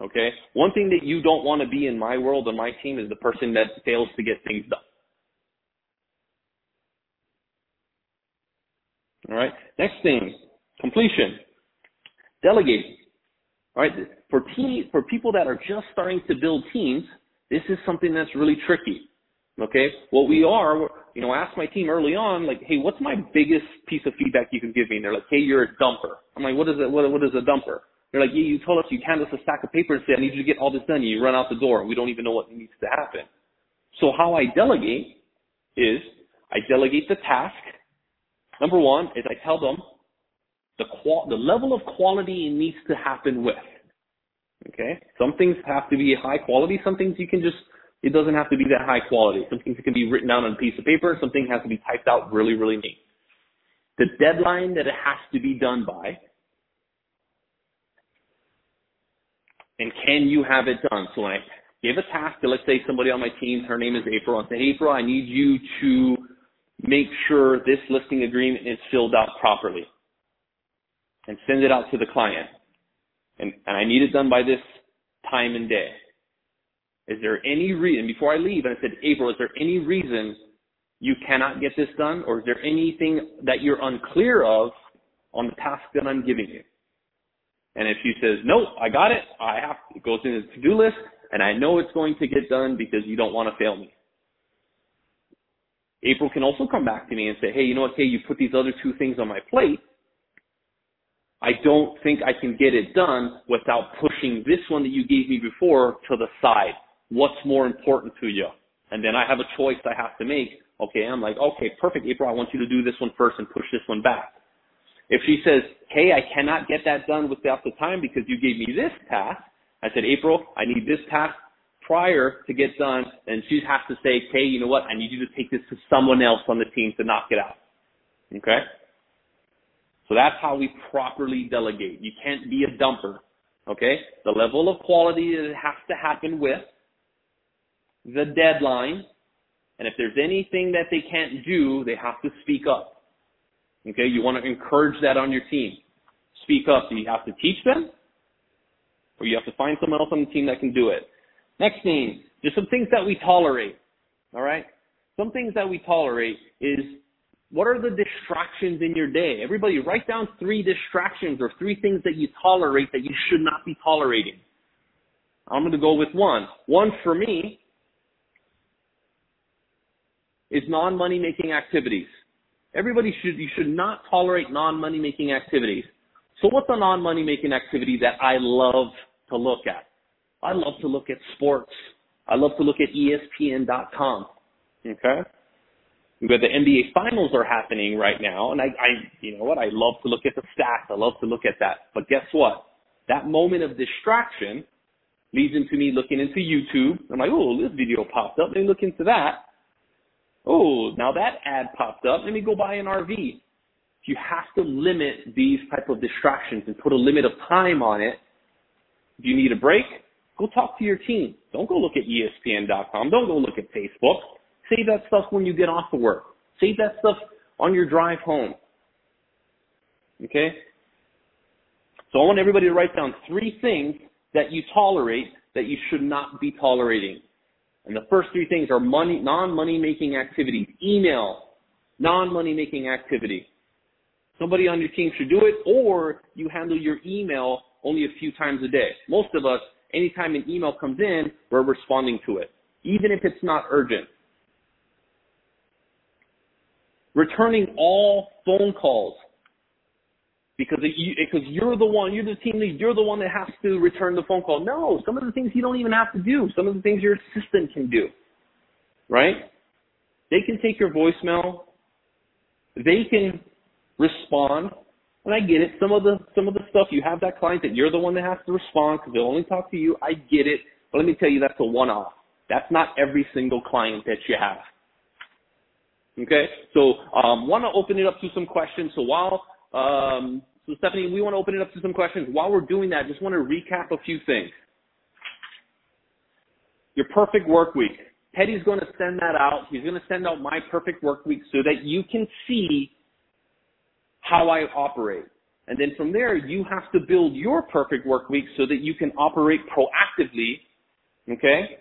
Okay? One thing that you don't want to be in my world and my team is the person that fails to get things done. All right. Next thing, completion, delegating. All right. For team, for people that are just starting to build teams, this is something that's really tricky. Okay. What we are, you know, ask my team early on, like, hey, what's my biggest piece of feedback you can give me? And they're like, hey, you're a dumper. I'm like, what is it? What, what is a dumper? They're like, yeah, you told us you hand us a stack of paper and say, I need you to get all this done. And you run out the door. We don't even know what needs to happen. So how I delegate is I delegate the task. Number one is I tell them the qual- the level of quality it needs to happen with. Okay? Some things have to be high quality. Some things you can just, it doesn't have to be that high quality. Some things can be written down on a piece of paper. Something has to be typed out really, really neat. The deadline that it has to be done by. And can you have it done? So when I give a task to, let's say somebody on my team, her name is April, I say, April, I need you to make sure this listing agreement is filled out properly and send it out to the client and, and I need it done by this time and day. Is there any reason, before I leave, and I said, April, is there any reason you cannot get this done? Or is there anything that you're unclear of on the task that I'm giving you? And if she says, no, I got it, I have, it goes in the to-do list, and I know it's going to get done because you don't want to fail me. April can also come back to me and say, hey, you know what, hey, you put these other two things on my plate, I don't think I can get it done without pushing this one that you gave me before to the side. What's more important to you? And then I have a choice I have to make. Okay, I'm like, okay, perfect, April, I want you to do this one first and push this one back. If she says, hey, I cannot get that done without the time because you gave me this task, I said, April, I need this task prior to get done, and she has to say, hey, you know what, I need you to take this to someone else on the team to knock it out. Okay? So that's how we properly delegate. You can't be a dumper. Okay? The level of quality that it has to happen with the deadline. And if there's anything that they can't do, they have to speak up. Okay? You want to encourage that on your team. Speak up. Do you have to teach them? Or you have to find someone else on the team that can do it. Next thing, just some things that we tolerate. Alright? Some things that we tolerate is what are the distractions in your day? Everybody write down three distractions or three things that you tolerate that you should not be tolerating. I'm going to go with one. One for me is non-money making activities. Everybody should, you should not tolerate non-money making activities. So what's a non-money making activity that I love to look at? I love to look at sports. I love to look at ESPN.com. Okay? But the NBA finals are happening right now, and I, I, you know what? I love to look at the stats. I love to look at that. But guess what? That moment of distraction leads into me looking into YouTube. I'm like, oh, this video popped up. Let me look into that. Oh, now that ad popped up. Let me go buy an RV. You have to limit these type of distractions and put a limit of time on it. If you need a break, go talk to your team. Don't go look at ESPN.com. Don't go look at Facebook. Save that stuff when you get off of work. Save that stuff on your drive home. Okay? So I want everybody to write down three things that you tolerate that you should not be tolerating. And the first three things are money, non-money making activities. Email, non-money making activity. Somebody on your team should do it, or you handle your email only a few times a day. Most of us, anytime an email comes in, we're responding to it, even if it's not urgent. Returning all phone calls because you, because you're the one, you're the team lead, you're the one that has to return the phone call. No, some of the things you don't even have to do. Some of the things your assistant can do, right? They can take your voicemail they can respond. And I get it. Some of the some of the stuff you have that client that you're the one that has to respond because they'll only talk to you. I get it, but let me tell you, that's a one-off. That's not every single client that you have. Okay, so um, want to open it up to some questions. So while um, so Stephanie, we want to open it up to some questions. While we're doing that, just want to recap a few things. Your perfect work week. Teddy's going to send that out. He's going to send out my perfect work week so that you can see how I operate. And then from there, you have to build your perfect work week so that you can operate proactively. Okay?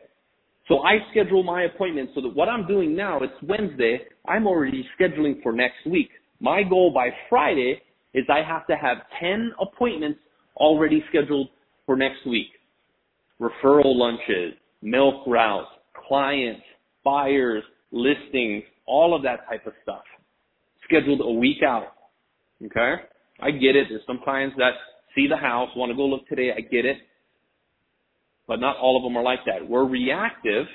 So I schedule my appointments so that what I'm doing now, it's Wednesday, I'm already scheduling for next week. My goal by Friday is I have to have 10 appointments already scheduled for next week. Referral lunches, milk routes, clients, buyers, listings, all of that type of stuff. Scheduled a week out. Okay? I get it. There's some clients that see the house, want to go look today. I get it. But not all of them are like that. We're reactive.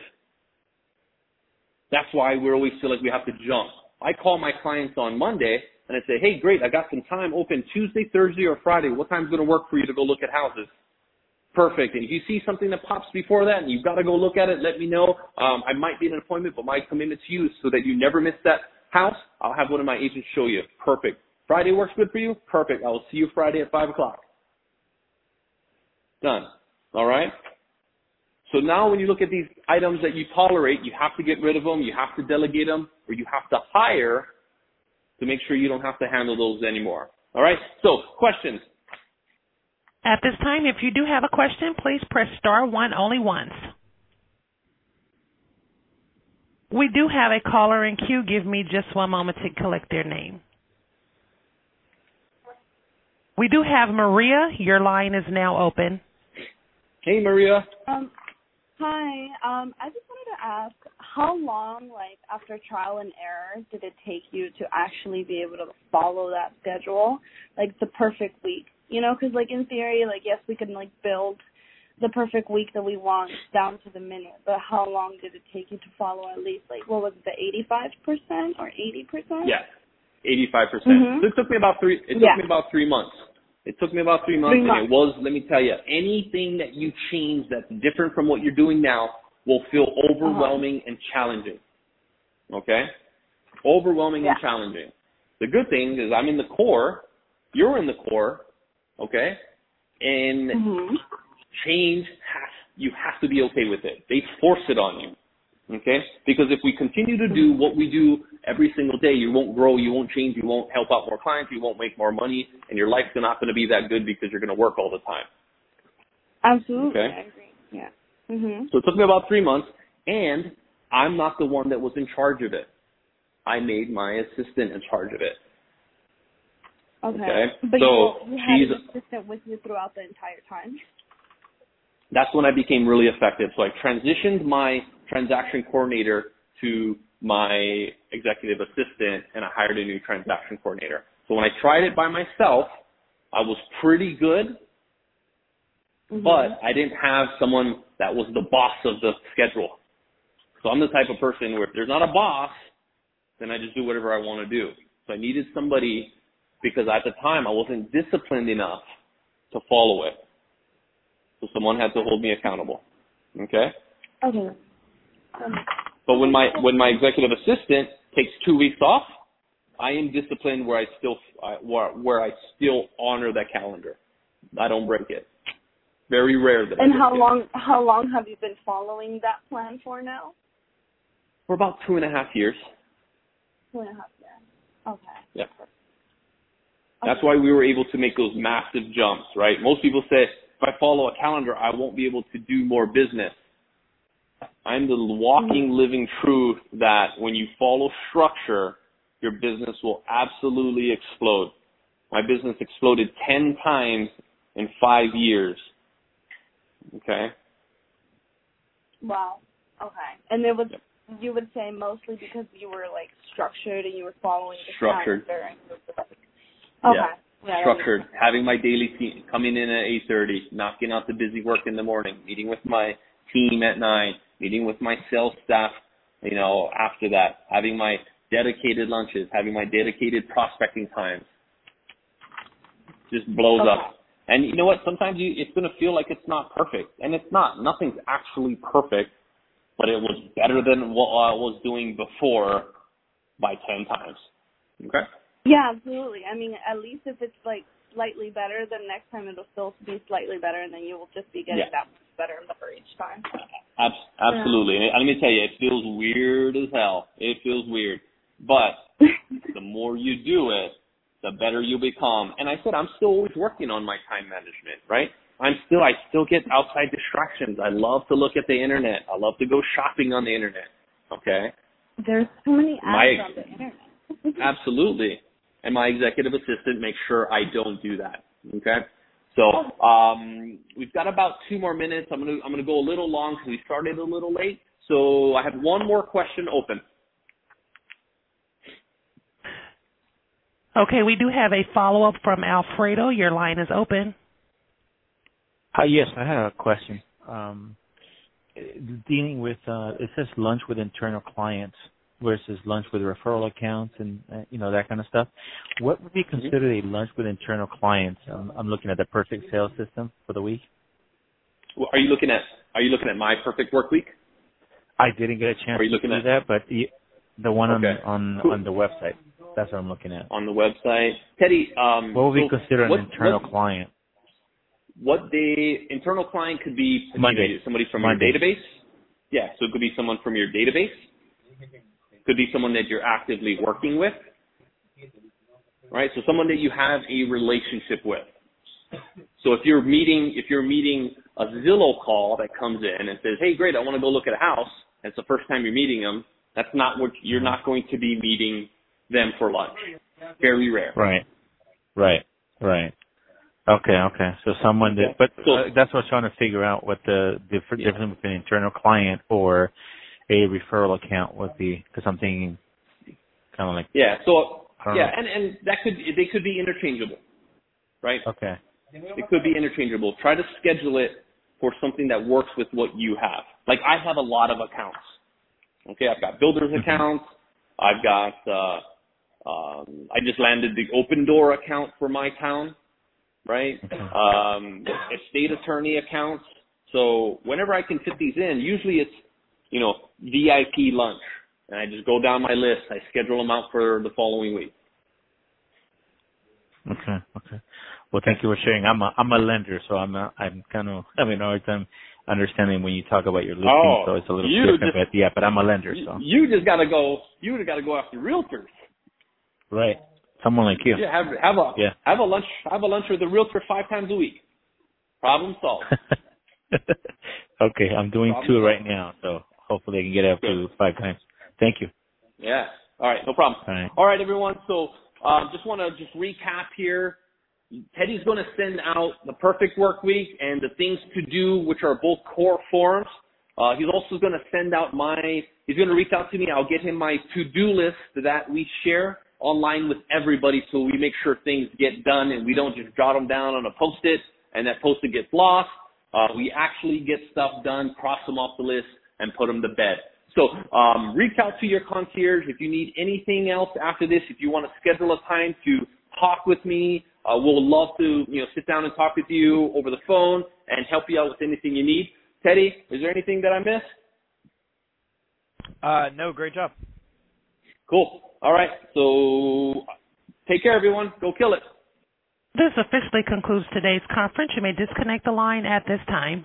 That's why we always feel like we have to jump. I call my clients on Monday and I say, hey, great, I got some time open Tuesday, Thursday, or Friday. What time's going to work for you to go look at houses? Perfect. And if you see something that pops before that and you've got to go look at it, let me know. Um, I might be in an appointment, but my commitment to you is so that you never miss that house. I'll have one of my agents show you. Perfect. Friday works good for you? Perfect. I will see you Friday at 5 o'clock. Done. All right? So now when you look at these items that you tolerate, you have to get rid of them, you have to delegate them, or you have to hire to make sure you don't have to handle those anymore. All right? So, questions? At this time, if you do have a question, please press star one only once. We do have a caller in queue. Give me just one moment to collect their name. We do have Maria. Your line is now open. Hey, Maria. Um, hi. Um, I just wanted to ask, how long, like after trial and error, did it take you to actually be able to follow that schedule, like the perfect week? You know, because like in theory, like yes, we can like build the perfect week that we want down to the minute, but how long did it take you to follow at least like what was it, the eighty five percent or eighty percent? Yes, eighty five percent. Mhm. So it took me about three. It took Yeah. me about three months. It took me about three months, Three and it was. Let me tell you, anything that you change that's different from what you're doing now will feel Uh-huh. overwhelming and challenging. Okay, overwhelming and challenging. The good thing is I'm in the core. You're in the core. Okay, and Mhm. change has you have to be okay with it. They force it on you. Okay? Because if we continue to do what we do every single day, you won't grow, you won't change, you won't help out more clients, you won't make more money, and your life's not going to be that good because you're going to work all the time. Absolutely, Okay. I agree. Yeah. Mhm. So it took me about three months, and I'm not the one that was in charge of it. I made my assistant in charge of it. Okay. Okay. But So you, you had she's- an assistant with you throughout the entire time. That's when I became really effective. So I transitioned my transaction coordinator to my executive assistant and I hired a new transaction coordinator. So when I tried it by myself, I was pretty good, Mhm. but I didn't have someone that was the boss of the schedule. So I'm the type of person where if there's not a boss, then I just do whatever I want to do. So I needed somebody because at the time I wasn't disciplined enough to follow it. So someone had to hold me accountable. Okay? Okay. Um, But when my when my executive assistant takes two weeks off, I am disciplined where I still where, where I still honor that calendar. I don't break it. Very rare that. And how it. long how long have you been following that plan for now? For about two and a half years. Two and a half years. Okay. Yeah. Okay. That's why we were able to make those massive jumps, right? Most people say if I follow a calendar, I won't be able to do more business. I'm the walking, mm. living truth that when you follow structure, your business will absolutely explode. My business exploded 10 times in five years. Okay? Wow. Okay. And it was you would say mostly because you were like structured and you were following the Structured. calendar and you were like, okay. Yeah, that structured, having my daily team coming in at 8:30, knocking out the busy work in the morning, meeting with my team at 9, meeting with my sales staff, you know, after that, having my dedicated lunches, having my dedicated prospecting times. Just blows Okay. up. And you know what? Sometimes you, it's going to feel like it's not perfect, and it's not. Nothing's actually perfect, but it was better than what I was doing before by ten times. Okay. Yeah, absolutely. I mean, at least if it's like slightly better, then next time it'll still be slightly better, and then you will just be getting Yeah. that much better and better each time. Abs- absolutely. And let me tell you, it feels weird as hell. It feels weird, but the more you do it, the better you become. And I said, I'm still always working on my time management, right? I'm still, I still get outside distractions. I love to look at the internet. I love to go shopping on the internet. Okay. There's so many My- apps on the internet. Absolutely. And my executive assistant makes sure I don't do that. Okay. So um, we've got about two more minutes. I'm gonna I'm gonna go a little long because we started a little late. So I have one more question open. Okay, we do have a follow up from Alfredo. Your line is open. Uh, yes, I have a question. Um, dealing with uh, it says lunch with internal clients versus lunch with referral accounts and uh, you know that kind of stuff. What would be considered a lunch with internal clients? I'm, I'm looking at the perfect sales system for the week. Well, Are you looking at Are you looking at my perfect work week? I didn't get a chance Are you to looking do at- that, but the, the one Okay. on on Cool. on the website. That's what I'm looking at. on the website. Teddy, um, What would we so consider an what- internal what, client? What they internal client could be Monday. somebody from Monday. your database. Yeah, so it could be someone from your database. Could be someone that you're actively working with. Right? So someone that you have a relationship with. So if you're meeting if you're meeting a Zillow call that comes in and says, "Hey, great, I want to go look at a house," and it's the first time you're meeting them, that's not what you're not going to be meeting them for lunch. Very rare. Right, right, right. Okay, okay. So someone that, but So- uh, that's what I'm trying to figure out what the Yeah. difference between an internal client or a referral account would be. I'm thinking, kind of like, Yeah. So yeah, know. and and that could they could be interchangeable, right? okay, It could be interchangeable. Try to schedule it for something that works with what you have. Like I have a lot of accounts. Okay, I've got builders Mhm. accounts. I've got uh um I just landed the Opendoor account for my town, right? Okay. Um estate attorney accounts. So whenever I can fit these in, usually it's, you know, VIP lunch. And I just go down my list. I schedule them out for the following week. okay, okay. Well, thank you for sharing. I'm a I'm a lender, so I'm a, I'm kind of having a hard time understanding when you talk about your listing. Oh, so it's a little different, just- but yeah. But I'm a lender, so You just gotta go. You just gotta go after realtors. right. Someone like you. Yeah, have have a Yeah. have a lunch have a lunch with a realtor five times a week. Problem solved. okay, I'm doing Problem two solved. right now, so hopefully I can get up to five times. Thank you. yeah. All right, no problem. All right. All right, everyone. So um, just want to just recap here. Teddy's going to send out the perfect work week and the things to do, which are both core forms. Uh, he's also going to send out my. He's going to reach out to me. I'll get him my to-do list that we share online with everybody, so we make sure things get done and we don't just jot them down on a post-it and that post-it gets lost. Uh, we actually get stuff done, cross them off the list, and put them to bed. So um, reach out to your concierge if you need anything else after this. If you want to schedule a time to talk with me, uh, we'll love to you know sit down and talk with you over the phone and help you out with anything you need. Teddy, is there anything that I missed? Uh, no, great job. Cool. All right. So take care, everyone. Go kill it. This officially concludes today's conference. You may disconnect the line at this time.